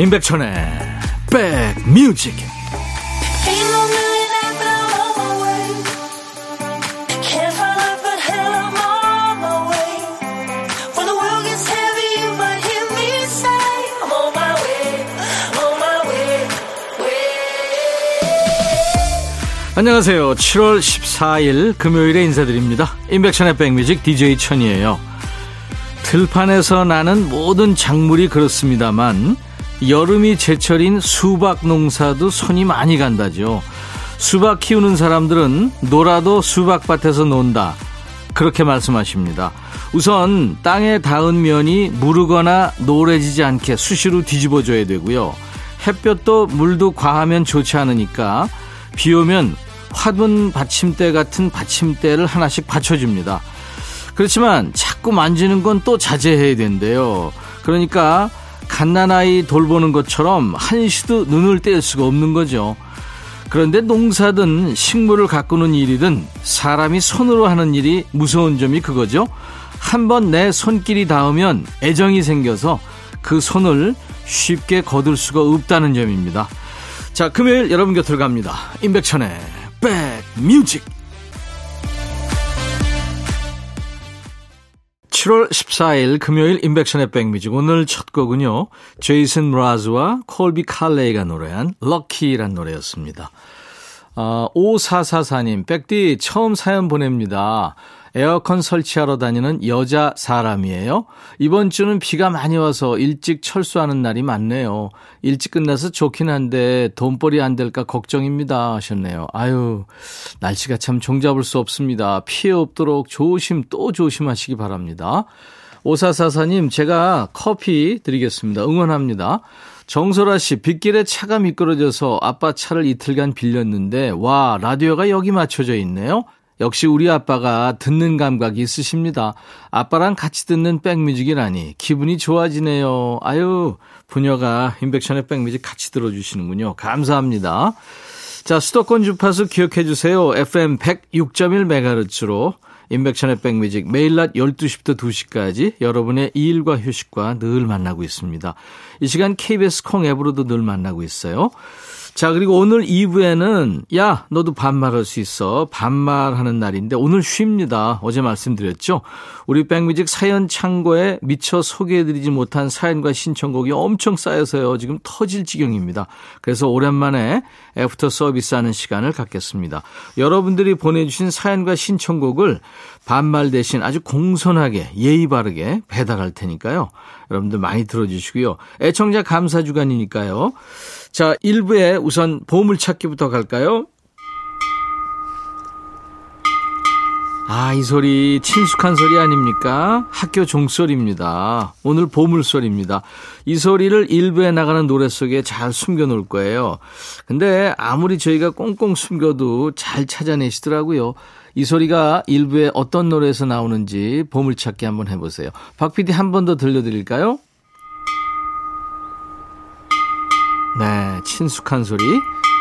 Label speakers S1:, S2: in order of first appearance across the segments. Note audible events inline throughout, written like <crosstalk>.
S1: 임백천의 백뮤직 안녕하세요. 7월 14일 금요일에 인사드립니다. 임백천의 백뮤직 DJ 천이에요. 들판에서 나는 모든 작물이 그렇습니다만 여름이 제철인 수박 농사도 손이 많이 간다죠. 수박 키우는 사람들은 놀아도 수박밭에서 논다. 그렇게 말씀하십니다. 우선 땅에 닿은 면이 무르거나 노래지지 않게 수시로 뒤집어줘야 되고요. 햇볕도 물도 과하면 좋지 않으니까 비 오면 화분 받침대 같은 받침대를 하나씩 받쳐줍니다. 그렇지만 자꾸 만지는 건 또 자제해야 된대요. 그러니까 갓난아이 돌보는 것처럼 한시도 눈을 뗄 수가 없는 거죠. 그런데 농사든 식물을 가꾸는 일이든 사람이 손으로 하는 일이 무서운 점이 그거죠. 한번 내 손길이 닿으면 애정이 생겨서 그 손을 쉽게 거둘 수가 없다는 점입니다. 자, 금요일 여러분 곁을 갑니다. 임백천의 백뮤직. 7월 14일 금요일 인백션의 백뮤직 오늘 첫 곡은요. 제이슨 브라즈와 콜비 칼레이가 노래한 럭키란 노래였습니다. 아, 5444님, 백디 처음 사연 보냅니다. 에어컨 설치하러 다니는 여자 사람이에요. 이번 주는 비가 많이 와서 일찍 철수하는 날이 많네요. 일찍 끝나서 좋긴 한데 돈벌이 안 될까 걱정입니다 하셨네요. 아유, 날씨가 참 종잡을 수 없습니다. 피해 없도록 조심 또 조심하시기 바랍니다. 오사사사님, 제가 커피 드리겠습니다. 응원합니다. 정소라 씨, 빗길에 차가 미끄러져서 아빠 차를 이틀간 빌렸는데, 와, 라디오가 여기 맞춰져 있네요. 역시 우리 아빠가 듣는 감각이 있으십니다. 아빠랑 같이 듣는 백뮤직이라니 기분이 좋아지네요. 아유, 부녀가 인백션의 백뮤직 같이 들어주시는군요. 감사합니다. 자, 수도권 주파수 기억해 주세요. FM 106.1MHz로 인백션의 백뮤직 매일 낮 12시부터 2시까지 여러분의 일과 휴식과 늘 만나고 있습니다. 이 시간 KBS 콩 앱으로도 늘 만나고 있어요. 자, 그리고 오늘 2부에는, 야, 너도 반말할 수 있어. 반말하는 날인데, 오늘 쉽니다. 어제 말씀드렸죠? 우리 백뮤직 사연 창고에 미처 소개해드리지 못한 사연과 신청곡이 엄청 쌓여서요. 지금 터질 지경입니다. 그래서 오랜만에 애프터 서비스 하는 시간을 갖겠습니다. 여러분들이 보내주신 사연과 신청곡을 반말 대신 아주 공손하게 예의 바르게 배달할 테니까요. 여러분들 많이 들어주시고요. 애청자 감사 주간이니까요. 자, 1부에 우선 보물찾기부터 갈까요? 아, 이 소리 친숙한 소리 아닙니까? 학교 종소리입니다. 오늘 보물소리입니다. 이 소리를 일부에 나가는 노래 속에 잘 숨겨 놓을 거예요. 근데 아무리 저희가 꽁꽁 숨겨도 잘 찾아내시더라고요. 이 소리가 일부에 어떤 노래에서 나오는지 보물찾기 한번 해보세요. 박 PD 한 번 더 들려드릴까요? 네, 친숙한 소리.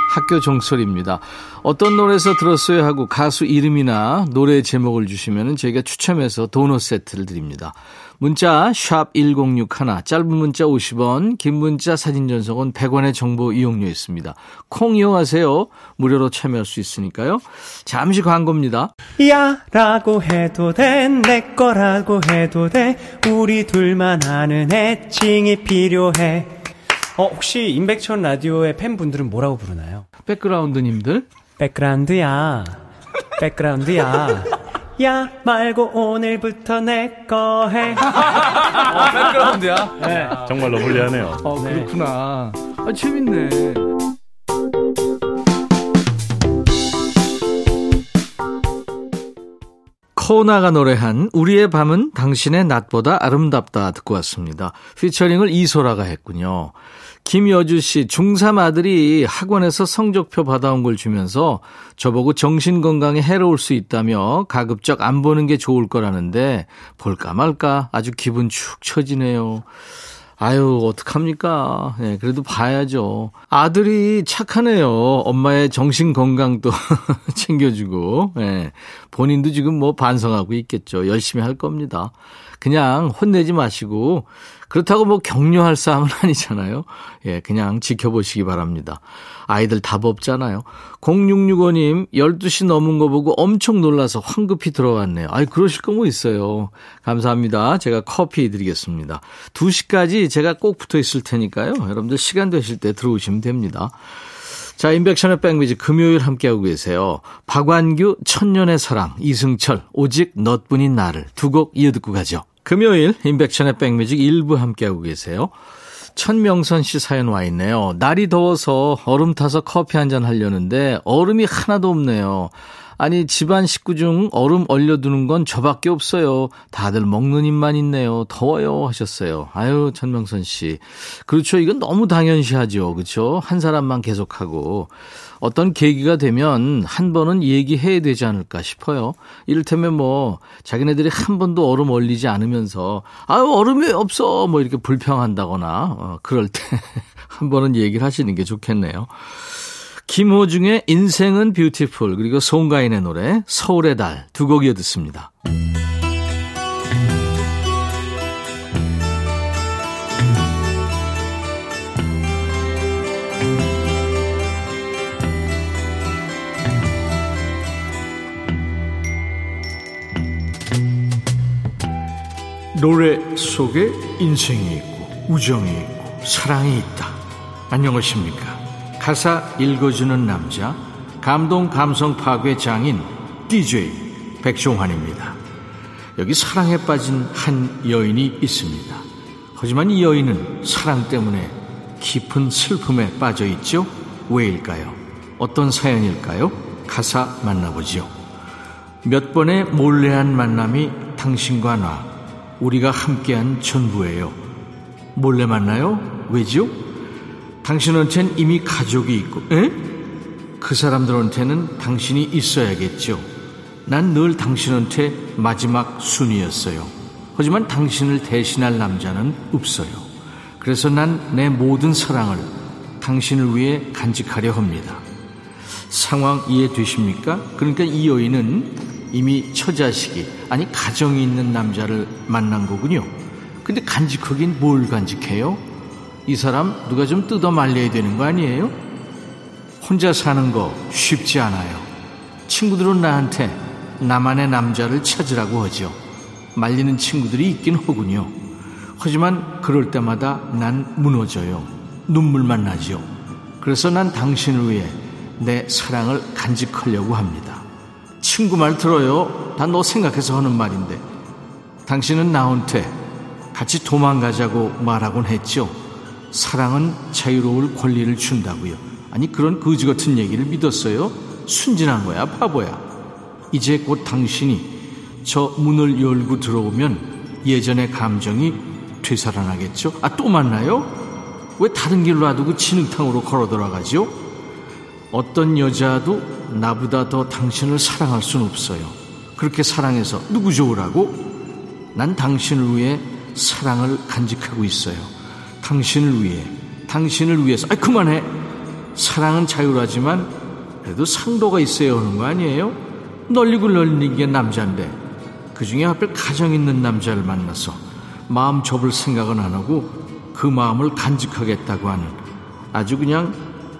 S1: 학교 종소리입니다. 어떤 노래에서 들었어요 하고 가수 이름이나 노래 제목을 주시면 저희가 추첨해서 도넛 세트를 드립니다. 문자 1061, 짧은 문자 50원, 긴 문자 사진 전송은 100원의 정보 이용료 있습니다. 콩 이용하세요. 무료로 참여할 수 있으니까요. 잠시 광고입니다.
S2: 야 라고 해도 돼, 내 거라고 해도 돼, 우리 둘만 아는 애칭이 필요해. 어, 혹시 임백천 라디오의 팬분들은 뭐라고 부르나요?
S1: 백그라운드님들?
S2: 백그라운드야. 백그라운드야. 야 말고 오늘부터 내 거 해. <laughs>
S1: 어, 백그라운드야?
S2: 네.
S3: 정말 lovely하네요.
S1: 어, 그렇구나. 아, 재밌네. 코나가 노래한 우리의 밤은 당신의 낮보다 아름답다 듣고 왔습니다. 피처링을 이소라가 했군요. 김여주 씨, 중3 아들이 학원에서 성적표 받아온 걸 주면서 저보고 정신건강에 해로울 수 있다며 가급적 안 보는 게 좋을 거라는데 볼까 말까 아주 기분 축 처지네요. 아유, 어떡합니까? 네, 그래도 봐야죠. 아들이 착하네요. 엄마의 정신 건강도 <laughs> 챙겨주고, 네, 본인도 지금 뭐 반성하고 있겠죠. 열심히 할 겁니다. 그냥 혼내지 마시고, 그렇다고 뭐 격려할 싸움은 <laughs> 아니잖아요. 예, 그냥 지켜보시기 바랍니다. 아이들 답 없잖아요. 0665님, 12시 넘은 거 보고 엄청 놀라서 황급히 들어왔네요. 아이, 그러실 거 뭐 있어요. 감사합니다. 제가 커피 드리겠습니다. 2시까지 제가 꼭 붙어 있을 테니까요. 여러분들 시간 되실 때 들어오시면 됩니다. 자, 인백션의 백미지 금요일 함께하고 계세요. 박완규, 천년의 사랑, 이승철, 오직 넛뿐인 나를 두 곡 이어듣고 가죠. 금요일 인백션의 백뮤직 일부 함께하고 계세요. 천명선 씨 사연 와 있네요. 날이 더워서 얼음 타서 커피 한 잔 하려는데 얼음이 하나도 없네요. 아니 집안 식구 중 얼음 얼려두는 건 저밖에 없어요. 다들 먹는 입만 있네요. 더워요 하셨어요. 아유 천명선 씨. 그렇죠. 이건 너무 당연시하죠. 그렇죠. 한 사람만 계속하고 어떤 계기가 되면 한 번은 얘기해야 되지 않을까 싶어요. 이를테면 뭐 자기네들이 한 번도 얼음 얼리지 않으면서 아유 얼음이 없어 뭐 이렇게 불평한다거나 어, 그럴 때 <laughs> 한 번은 얘기를 하시는 게 좋겠네요. 김호중의 인생은 뷰티풀 그리고 송가인의 노래 서울의 달 두 곡 이어 듣습니다. 노래 속에 인생이 있고 우정이 있고 사랑이 있다. 안녕하십니까? 가사 읽어주는 남자, 감동 감성 파괴 장인 DJ 백종환입니다. 여기 사랑에 빠진 한 여인이 있습니다. 하지만 이 여인은 사랑 때문에 깊은 슬픔에 빠져 있죠? 왜일까요? 어떤 사연일까요? 가사 만나보죠. 몇 번의 몰래한 만남이 당신과 나, 우리가 함께한 전부예요. 몰래 만나요? 왜죠? 당신한테는 이미 가족이 있고, 에? 그 사람들한테는 당신이 있어야겠죠. 난 늘 당신한테 마지막 순위였어요. 하지만 당신을 대신할 남자는 없어요. 그래서 난 내 모든 사랑을 당신을 위해 간직하려 합니다. 상황 이해되십니까? 그러니까 이 여인은 이미 처자식이, 아니 가정이 있는 남자를 만난 거군요. 근데 간직하긴 뭘 간직해요? 이 사람 누가 좀 뜯어 말려야 되는 거 아니에요? 혼자 사는 거 쉽지 않아요. 친구들은 나한테 나만의 남자를 찾으라고 하죠. 말리는 친구들이 있긴 하군요. 하지만 그럴 때마다 난 무너져요. 눈물만 나죠. 그래서 난 당신을 위해 내 사랑을 간직하려고 합니다. 친구 말 들어요. 다 너 생각해서 하는 말인데. 당신은 나한테 같이 도망가자고 말하곤 했죠. 사랑은 자유로울 권리를 준다고요. 아니 그런 거지 같은 얘기를 믿었어요? 순진한 거야, 바보야. 이제 곧 당신이 저 문을 열고 들어오면 예전의 감정이 되살아나겠죠? 아, 또 만나요? 왜 다른 길로 놔두고 진흙탕으로 걸어 돌아가죠? 어떤 여자도 나보다 더 당신을 사랑할 순 없어요. 그렇게 사랑해서 누구 좋으라고? 난 당신을 위해 사랑을 간직하고 있어요. 당신을 위해, 당신을 위해서. 아, 그만해. 사랑은 자유하지만 그래도 상도가 있어야 하는 거 아니에요? 널리고 널리는 게 남자인데 그 중에 하필 가정 있는 남자를 만나서 마음 접을 생각은 안 하고 그 마음을 간직하겠다고 하는 아주 그냥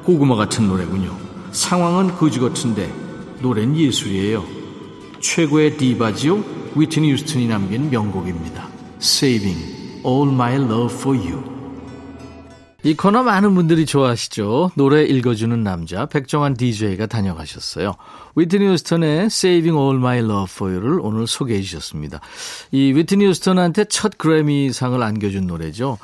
S1: 고구마 같은 노래군요. 상황은 거지 같은데 노래는 예술이에요. 최고의 디바지요 위트니 유스턴이 남긴 명곡입니다. Saving All My Love For You 이 코너 많은 분들이 좋아하시죠. 노래 읽어주는 남자 백종환 DJ가 다녀가셨어요. 위트니 휴스턴의 Saving All My Love For You를 오늘 소개해 주셨습니다. 이 위트니 휴스턴한테 첫 그래미상을 안겨준 노래죠.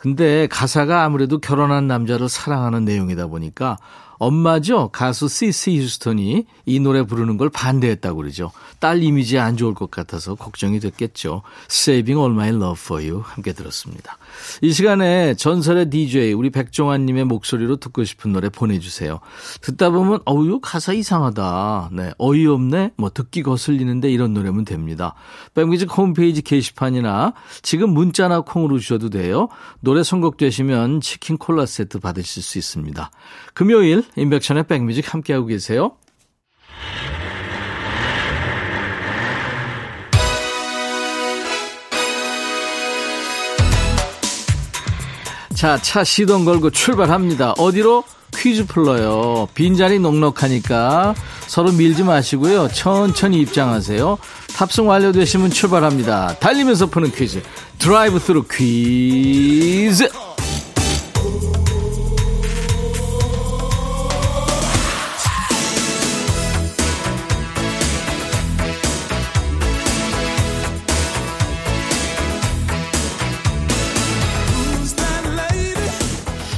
S1: 근데 가사가 아무래도 결혼한 남자를 사랑하는 내용이다 보니까 엄마죠. 가수 시시 휴스턴이 이 노래 부르는 걸 반대했다고 그러죠. 딸 이미지 안 좋을 것 같아서 걱정이 됐겠죠. Saving All My Love For You 함께 들었습니다. 이 시간에 전설의 DJ 우리 백종환님의 목소리로 듣고 싶은 노래 보내주세요. 듣다 보면 어우 가사 이상하다. 네 어이없네. 뭐 듣기 거슬리는데 이런 노래면 됩니다. 뱀기직 홈페이지 게시판이나 지금 문자나 콩으로 주셔도 돼요. 노래 선곡되시면 치킨 콜라 세트 받으실 수 있습니다. 금요일 인백천의 백뮤직 함께하고 계세요. 자, 차 시동 걸고 출발합니다. 어디로? 퀴즈 풀러요. 빈자리 넉넉하니까 서로 밀지 마시고요. 천천히 입장하세요. 탑승 완료되시면 출발합니다. 달리면서 푸는 퀴즈. 드라이브 스루 퀴즈.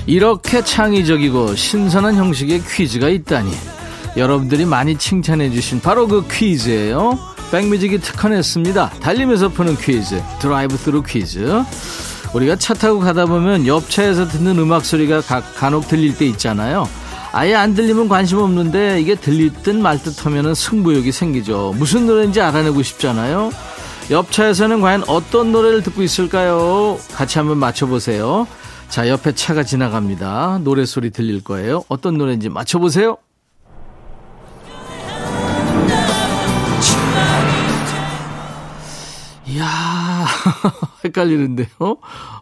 S1: 이렇게 창의적이고 신선한 형식의 퀴즈가 있다니. 여러분들이 많이 칭찬해 주신 바로 그 퀴즈예요. 백뮤직이 특허냈습니다. 달리면서 푸는 퀴즈, 드라이브 스루 퀴즈. 우리가 차 타고 가다 보면 옆차에서 듣는 음악 소리가 가, 간혹 들릴 때 있잖아요. 아예 안 들리면 관심 없는데 이게 들릴 듯 말듯 하면 승부욕이 생기죠. 무슨 노래인지 알아내고 싶잖아요. 옆차에서는 과연 어떤 노래를 듣고 있을까요? 같이 한번 맞춰보세요. 자, 옆에 차가 지나갑니다. 노래 소리 들릴 거예요. 어떤 노래인지 맞춰보세요. 이야, <laughs> 헷갈리는데요.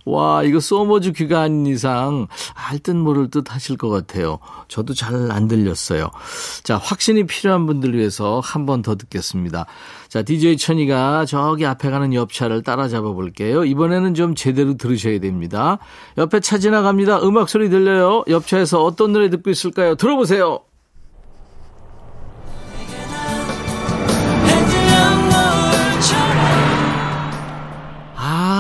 S1: 와, 이거 소머즈 귀가 아닌 이상 알듯 모를 듯 하실 것 같아요. 저도 잘 안 들렸어요. 자, 확신이 필요한 분들 위해서 한 번 더 듣겠습니다. 자, DJ 천이가 저기 앞에 가는 옆차를 따라잡아 볼게요. 이번에는 좀 제대로 들으셔야 됩니다. 옆에 차 지나갑니다. 음악 소리 들려요. 옆차에서 어떤 노래 듣고 있을까요? 들어보세요.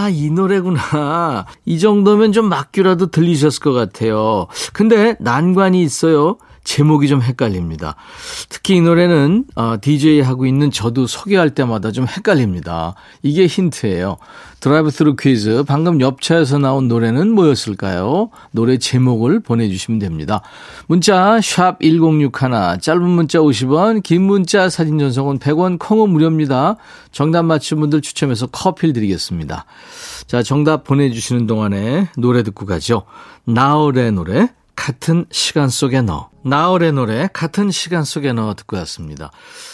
S1: 아, 이 노래구나. 이 정도면 좀 막귀라도 들리셨을 것 같아요. 근데 난관이 있어요. 제목이 좀 헷갈립니다. 특히 이 노래는 어, DJ 하고 있는 저도 소개할 때마다 좀 헷갈립니다. 이게 힌트예요. 드라이브 스루 퀴즈 방금 옆차에서 나온 노래는 뭐였을까요? 노래 제목을 보내주시면 됩니다. 문자 샵 1061, 짧은 문자 50원, 긴 문자 사진 전송은 100원, 콩은 무료입니다. 정답 맞힌 분들 추첨해서 커피를 드리겠습니다. 자 정답 보내주시는 동안에 노래 듣고 가죠. 나얼의 노래 같은 시간 속에 너. 나얼의 노래 같은 시간 속에 너 듣고 왔습니다.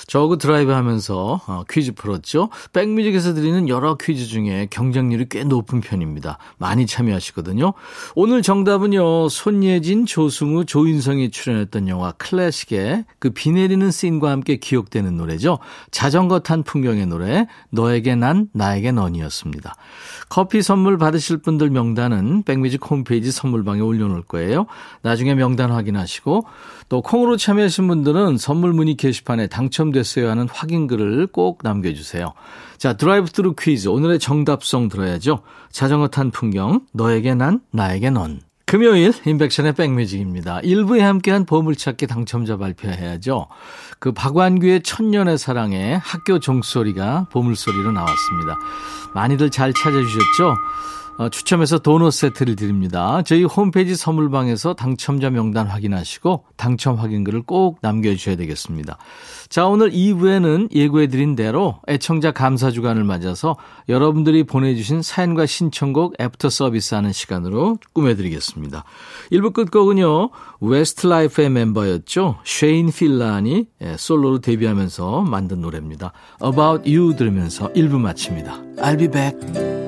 S1: 저 그 드라이브 하면서 어, 퀴즈 풀었죠. 백뮤직에서 드리는 여러 퀴즈 중에 경쟁률이 꽤 높은 편입니다. 많이 참여하시거든요. 오늘 정답은요. 손예진, 조승우, 조인성이 출연했던 영화 클래식의 그 비 내리는 씬과 함께 기억되는 노래죠. 자전거 탄 풍경의 노래 너에게 난 나에게 넌이었습니다. 커피 선물 받으실 분들 명단은 백뮤직 홈페이지 선물방에 올려놓을 거예요. 나중에 명단 확인하시고 또 콩으로 참여하신 분들은 선물 문의 게시판에 당첨 됐어요 하는 확인글을 꼭 남겨주세요. 자, 드라이브 스루 퀴즈. 오늘의 정답송 들어야죠. 자전거 탄 풍경, 너에게 난, 나에게 넌. 금요일 임백천의 백뮤직입니다. 1부에 함께한 보물찾기 당첨자 발표해야죠. 그 박완규의 천년의 사랑에 학교 종소리가 보물소리로 나왔습니다. 많이들 잘 찾아주셨죠? 어, 추첨해서 도넛 세트를 드립니다. 저희 홈페이지 선물방에서 당첨자 명단 확인하시고 당첨 확인글을 꼭 남겨주셔야 되겠습니다. 자, 오늘 2부에는 예고해드린 대로 애청자 감사 주간을 맞아서 여러분들이 보내주신 사연과 신청곡 애프터 서비스 하는 시간으로 꾸며드리겠습니다. 1부 끝곡은요, 웨스트 라이프의 멤버였죠. 쉐인 필란이 예, 솔로로 데뷔하면서 만든 노래입니다. About You 들으면서 1부 마칩니다. I'll be back.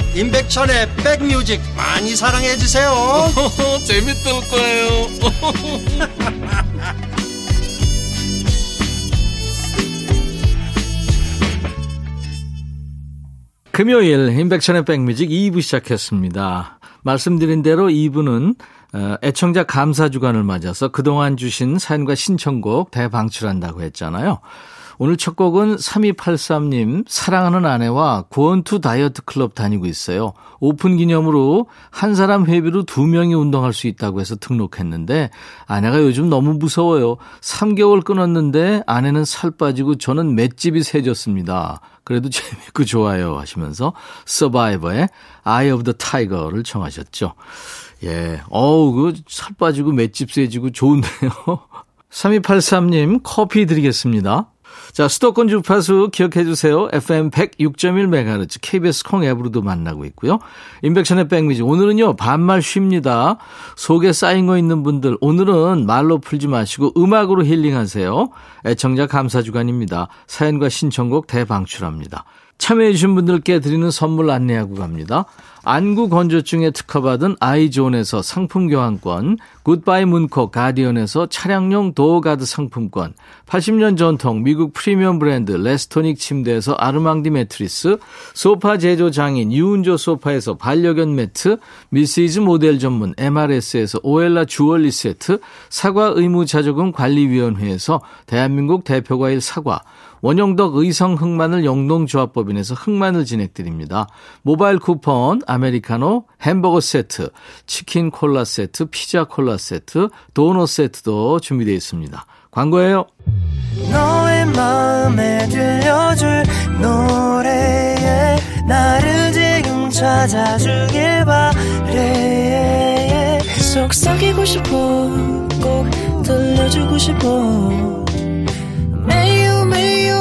S3: 임백천의 백뮤직 많이 사랑해 주세요. <laughs>
S1: 재밌을 거예요. <laughs> 금요일 임백천의 백뮤직 2부 시작했습니다. 말씀드린 대로 2부는 어, 애청자 감사 주간을 맞아서 그동안 주신 사연과 신청곡 대방출한다고 했잖아요. 오늘 첫 곡은 3283님, 사랑하는 아내와 고원투 다이어트 클럽 다니고 있어요. 오픈 기념으로 한 사람 회비로 두 명이 운동할 수 있다고 해서 등록했는데 아내가 요즘 너무 무서워요. 3개월 끊었는데 아내는 살 빠지고 저는 맷집이 세졌습니다. 그래도 <laughs> 재밌고 좋아요 하시면서 서바이버의 Eye of the Tiger를 청하셨죠. 예. 어우, 그 살 빠지고 맷집 세지고 좋은데요. <laughs> 3283님 커피 드리겠습니다. 자, 수도권 주파수 기억해 주세요. FM 106.1MHz KBS 콩 앱으로도 만나고 있고요. 인백션의 백미지 오늘은요. 반말 쉽니다. 속에 쌓인 거 있는 분들 오늘은 말로 풀지 마시고 음악으로 힐링하세요. 애청자 감사 주간입니다. 사연과 신청곡 대방출합니다. 참여해 주신 분들께 드리는 선물 안내하고 갑니다. 안구 건조증에 특허받은 아이존에서 상품 교환권, 굿바이 문코 가디언에서 차량용 도어가드 상품권, 80년 전통 미국 프리미엄 브랜드 레스토닉 침대에서 아르망디 매트리스, 소파 제조 장인 유운조 소파에서 반려견 매트, 미시즈 모델 전문 MRS에서 오엘라 주얼리 세트, 사과 의무 자조금 관리위원회에서 대한민국 대표과일 사과, 원영덕 의성 흑마늘 영농조합법인에서 흑마늘 진행드립니다. 모바일 쿠폰, 아메리카노, 햄버거 세트, 치킨 콜라 세트, 피자 콜라 세트, 도넛 세트도 준비되어 있습니다. 광고예요. 너의 마음에 들려줄 노래에 나를 지금 찾아주길 바래 속삭이고 싶어 꼭 들려주고 싶어 매우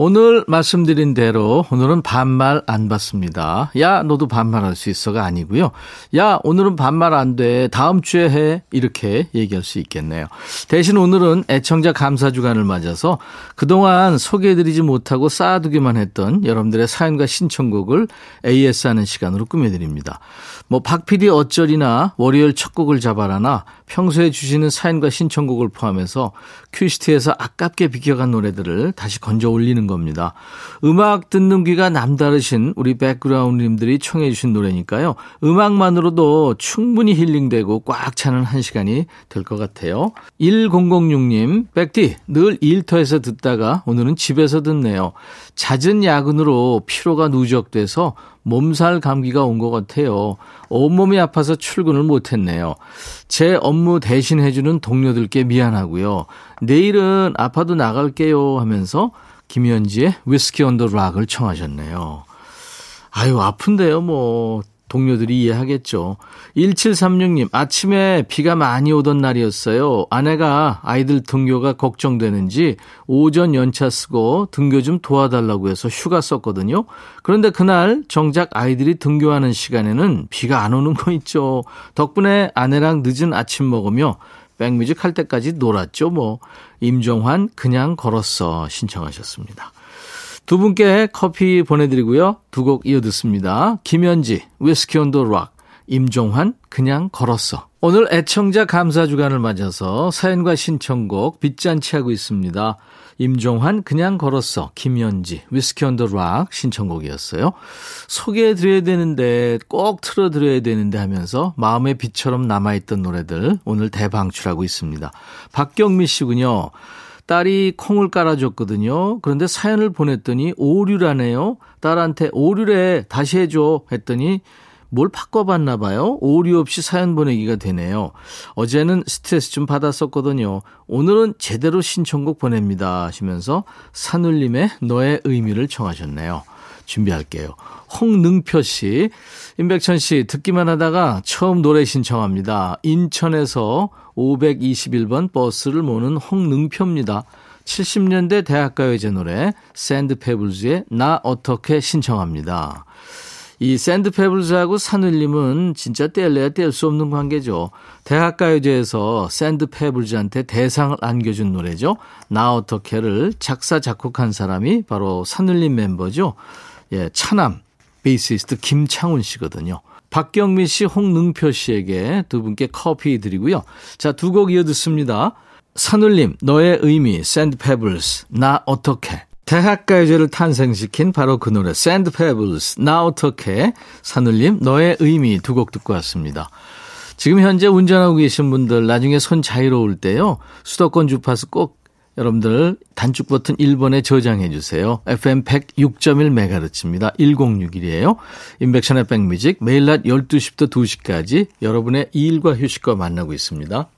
S1: 오늘 말씀드린 대로 오늘은 반말 안 받습니다. 야, 너도 반말할 수 있어가 아니고요. 야, 오늘은 반말 안 돼. 다음 주에 해. 이렇게 얘기할 수 있겠네요. 대신 오늘은 애청자 감사 주간을 맞아서 그동안 소개해드리지 못하고 쌓아두기만 했던 여러분들의 사연과 신청곡을 AS 하는 시간으로 꾸며드립니다. 뭐, 박PD 어쩔이나 월요일 첫 곡을 잡아라나 평소에 주시는 사연과 신청곡을 포함해서 큐시트에서 아깝게 비켜간 노래들을 다시 건져 올리는 겁니다. 음악 듣는 귀가 남다르신 우리 백그라운드님들이 청해 주신 노래니까요. 음악만으로도 충분히 힐링되고 꽉 차는 한 시간이 될 것 같아요. 1006님, 백디, 늘 일터에서 듣다가 오늘은 집에서 듣네요. 잦은 야근으로 피로가 누적돼서 몸살 감기가 온 것 같아요. 온몸이 아파서 출근을 못했네요. 제 업무 대신 해주는 동료들께 미안하고요. 내일은 아파도 나갈게요 하면서 김현지의 위스키 언더 락을 청하셨네요. 아유, 아픈데요, 뭐. 동료들이 이해하겠죠. 1736님, 아침에 비가 많이 오던 날이었어요. 아내가 아이들 등교가 걱정되는지 오전 연차 쓰고 등교 좀 도와달라고 해서 휴가 썼거든요. 그런데 그날 정작 아이들이 등교하는 시간에는 비가 안 오는 거 있죠. 덕분에 아내랑 늦은 아침 먹으며 백뮤직 할 때까지 놀았죠, 뭐. 임종환, 그냥 걸었어. 신청하셨습니다. 두 분께 커피 보내드리고요. 두 곡 이어 듣습니다. 김현지, 위스키 온 더 락, 임종환, 그냥 걸었어. 오늘 애청자 감사 주간을 맞아서 사연과 신청곡 빗잔치 하고 있습니다. 임종환, 그냥 걸었어. 김현지, 위스키 온 더 락 신청곡이었어요. 소개해 드려야 되는데, 꼭 틀어 드려야 되는데 하면서 마음의 빛처럼 남아있던 노래들 오늘 대방출하고 있습니다. 박경미 씨군요. 딸이 콩을 깔아줬거든요. 그런데 사연을 보냈더니 오류라네요. 딸한테 오류래 다시 해줘 했더니 뭘 바꿔봤나 봐요. 오류 없이 사연 보내기가 되네요. 어제는 스트레스 좀 받았었거든요. 오늘은 제대로 신청곡 보냅니다 하시면서 산울림의 너의 의미를 청하셨네요. 준비할게요. 홍능표 씨, 임백천 씨 듣기만 하다가 처음 노래 신청합니다. 인천에서 521번 버스를 모는 홍능표입니다. 70년대 대학가요제 노래 샌드페블즈의 나 어떻게 신청합니다. 이 샌드페블즈하고 산울림은 진짜 뗄래야 뗄 수 없는 관계죠. 대학가요제에서 샌드페블즈한테 대상을 안겨준 노래죠. 나 어떻게를 작사 작곡한 사람이 바로 산울림 멤버죠. 예, 차남 베이시스트 김창훈 씨거든요. 박경민 씨, 홍능표 씨에게 두 분께 커피 드리고요. 자, 두 곡 이어 듣습니다. 산울림, 너의 의미, 샌드페블스, 나 어떻게. 대학가요제를 탄생시킨 바로 그 노래 샌드 페블스 나 어떻게 산울림 너의 의미 두 곡 듣고 왔습니다. 지금 현재 운전하고 계신 분들 나중에 손 자유로울 때요. 수도권 주파수 꼭 여러분들 단축 버튼 1번에 저장해 주세요. FM 106.1MHz입니다. 1061이에요. 인백션의 백뮤직 매일 낮 12시부터 2시까지 여러분의 일과 휴식과 만나고 있습니다.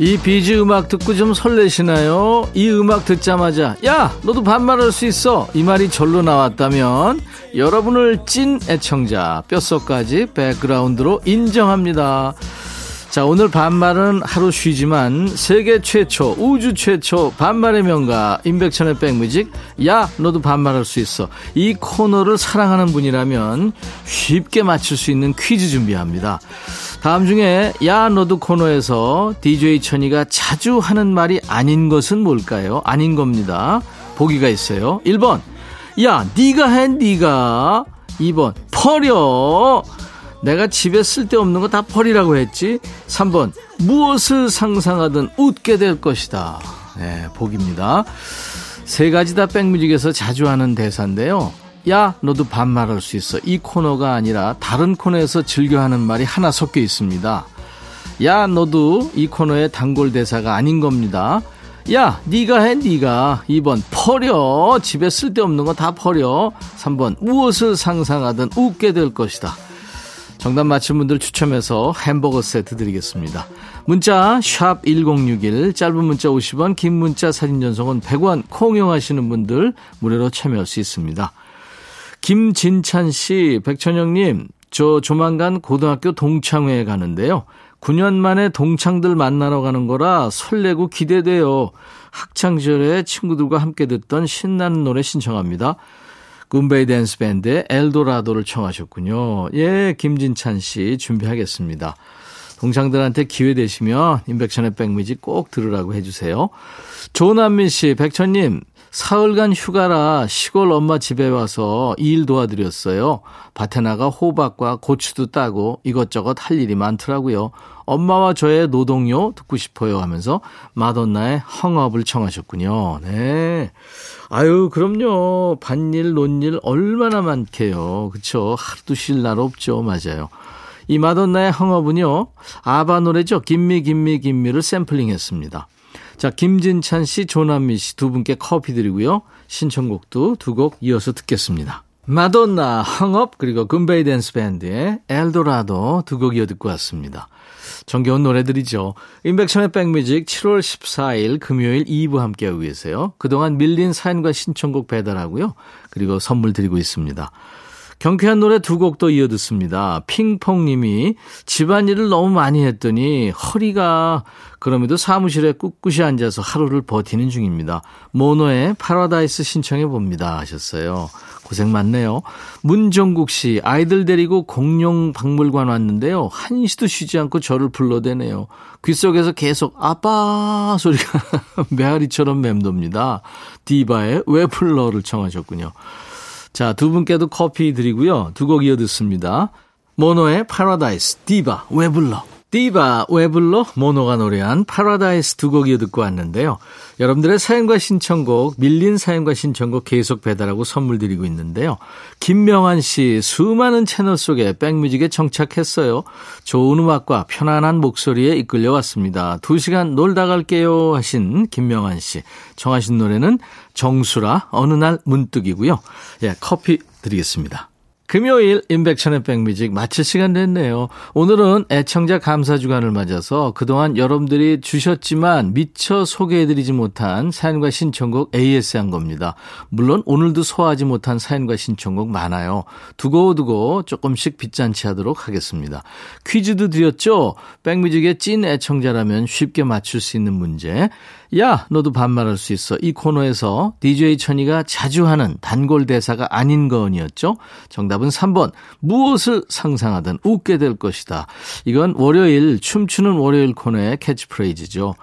S1: 이 비즈 음악 듣고 좀 설레시나요? 이 음악 듣자마자 야 너도 반말할 수 있어 이 말이 절로 나왔다면 여러분을 찐 애청자 뼛속까지 백그라운드로 인정합니다. 자 오늘 반말은 하루 쉬지만 세계 최초 우주 최초 반말의 명가 임백천의 백뮤직 야 너도 반말할 수 있어 이 코너를 사랑하는 분이라면 쉽게 맞출 수 있는 퀴즈 준비합니다. 다음 중에 야 너도 코너에서 DJ 천이가 자주 하는 말이 아닌 것은 뭘까요? 아닌 겁니다. 보기가 있어요. 1번 야 네가 해 네가 2번 버려 내가 집에 쓸데없는 거 다 버리라고 했지 3번 무엇을 상상하든 웃게 될 것이다 네, 복입니다 세 가지 다 백뮤직에서 자주 하는 대사인데요 야, 너도 반말할 수 있어. 이 코너가 아니라 다른 코너에서 즐겨 하는 말이 하나 섞여 있습니다. 야, 너도 이 코너의 단골 대사가 아닌 겁니다. 야, 네가 해, 네가. 2번, 버려. 집에 쓸데없는 거 다 버려. 3번, 무엇을 상상하든 웃게 될 것이다. 정답 맞힌 분들 추첨해서 햄버거 세트 드리겠습니다. 문자 1061, 짧은 문자 50원, 긴 문자 사진 전송은 100원, 콩 이용하시는 분들 무료로 참여할 수 있습니다. 김진찬 씨, 백천영님, 저 조만간 고등학교 동창회에 가는데요. 9년 만에 동창들 만나러 가는 거라 설레고 기대돼요. 학창시절에 친구들과 함께 듣던 신나는 노래 신청합니다. 굼베이 댄스 밴드의 엘도라도를 청하셨군요. 예, 김진찬 씨 준비하겠습니다. 동창들한테 기회 되시면 인백션의 백미지 꼭 들으라고 해주세요. 조남민 씨, 백천님, 사흘간 휴가라 시골 엄마 집에 와서 일 도와드렸어요. 밭에 나가 호박과 고추도 따고 이것저것 할 일이 많더라고요. 엄마와 저의 노동요 듣고 싶어요 하면서 마돈나의 Hung Up을 청하셨군요. 네. 아유, 그럼요. 밭일, 논일 얼마나 많게요. 그쵸. 하루도 쉴 날 없죠. 맞아요. 이 마돈나의 Hung Up은요. 아바 노래죠. Gimme, Gimme, Gimme를 샘플링 했습니다. 자, 김진찬 씨, 조남미 씨 두 분께 커피 드리고요. 신청곡도 두 곡 이어서 듣겠습니다. 마돈나, Hung Up, 그리고 굼베이 댄스 밴드의 엘도라도 두 곡 이어 듣고 왔습니다. 정겨운 노래들이죠. 임백천의 백뮤직 7월 14일 금요일 2부 함께하고 계세요. 그동안 밀린 사연과 신청곡 배달하고요. 그리고 선물 드리고 있습니다. 경쾌한 노래 두 곡도 이어 듣습니다. 핑퐁님이 집안일을 너무 많이 했더니 허리가 그럼에도 사무실에 꿋꿋이 앉아서 하루를 버티는 중입니다. 모노의 파라다이스 신청해 봅니다 하셨어요. 고생 많네요. 문종국 씨, 아이들 데리고 공룡 박물관 왔는데요. 한시도 쉬지 않고 저를 불러대네요. 귀 속에서 계속 아빠 소리가 <laughs> 메아리처럼 맴돕니다. 디바의 왜 불러를 청하셨군요. 자, 두 분께도 커피 드리고요. 두 곡 이어 듣습니다. 모노의 파라다이스, 디바, 왜 불러? 디바, 왜 불러? 모노가 노래한 파라다이스 두 곡 이어 듣고 왔는데요. 여러분들의 사연과 신청곡, 밀린 사연과 신청곡 계속 배달하고 선물 드리고 있는데요. 김명환 씨, 수많은 채널 속에 백뮤직에 정착했어요. 좋은 음악과 편안한 목소리에 이끌려 왔습니다. 두 시간 놀다 갈게요 하신 김명환 씨. 청하신 노래는 정수라 어느 날 문득이고요. 예, 커피 드리겠습니다. 금요일 인백천의 백뮤직 마칠 시간 됐네요. 오늘은 애청자 감사 주간을 맞아서 그동안 여러분들이 주셨지만 미처 소개해드리지 못한 사연과 신청곡 AS한 겁니다. 물론 오늘도 소화하지 못한 사연과 신청곡 많아요. 두고두고 조금씩 빗잔치 하도록 하겠습니다. 퀴즈도 드렸죠? 백뮤직의 찐 애청자라면 쉽게 맞출 수 있는 문제. 야, 너도 반말할 수 있어. 이 코너에서 DJ 천이가 자주 하는 단골 대사가 아닌 건이었죠. 정답 은 3번. 무엇을 상상하든 웃게 될 것이다. 이건 월요일 춤추는 월요일 코너의 캐치프레이즈죠.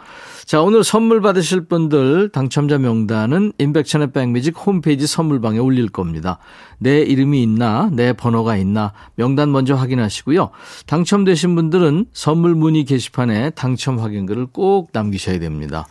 S1: 자, 오늘 선물 받으실 분들 당첨자 명단은 인백천의 백뮤직 홈페이지 선물방에 올릴 겁니다. 내 이름이 있나, 내 번호가 있나 명단 먼저 확인하시고요. 당첨되신 분들은 선물 문의 게시판에 당첨 확인글을 꼭 남기셔야 됩니다.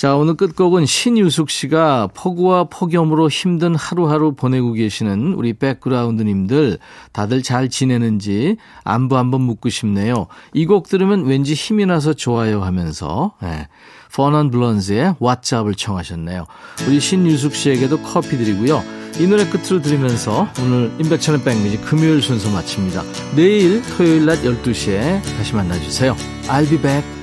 S1: 자, 오늘 끝곡은 신유숙 씨가 폭우와 폭염으로 힘든 하루하루 보내고 계시는 우리 백그라운드님들 다들 잘 지내는지 안부 한번 묻고 싶네요. 이 곡 들으면 왠지 힘이 나서 좋아요 하면서 네. 퍼넌 블런즈의 왓잡을 청하셨네요. 우리 신유숙 씨에게도 커피 드리고요. 이 노래 끝으로 들으면서 오늘 임백천의 백미지 금요일 순서 마칩니다. 내일 토요일 낮 12시에 다시 만나주세요. I'll be back.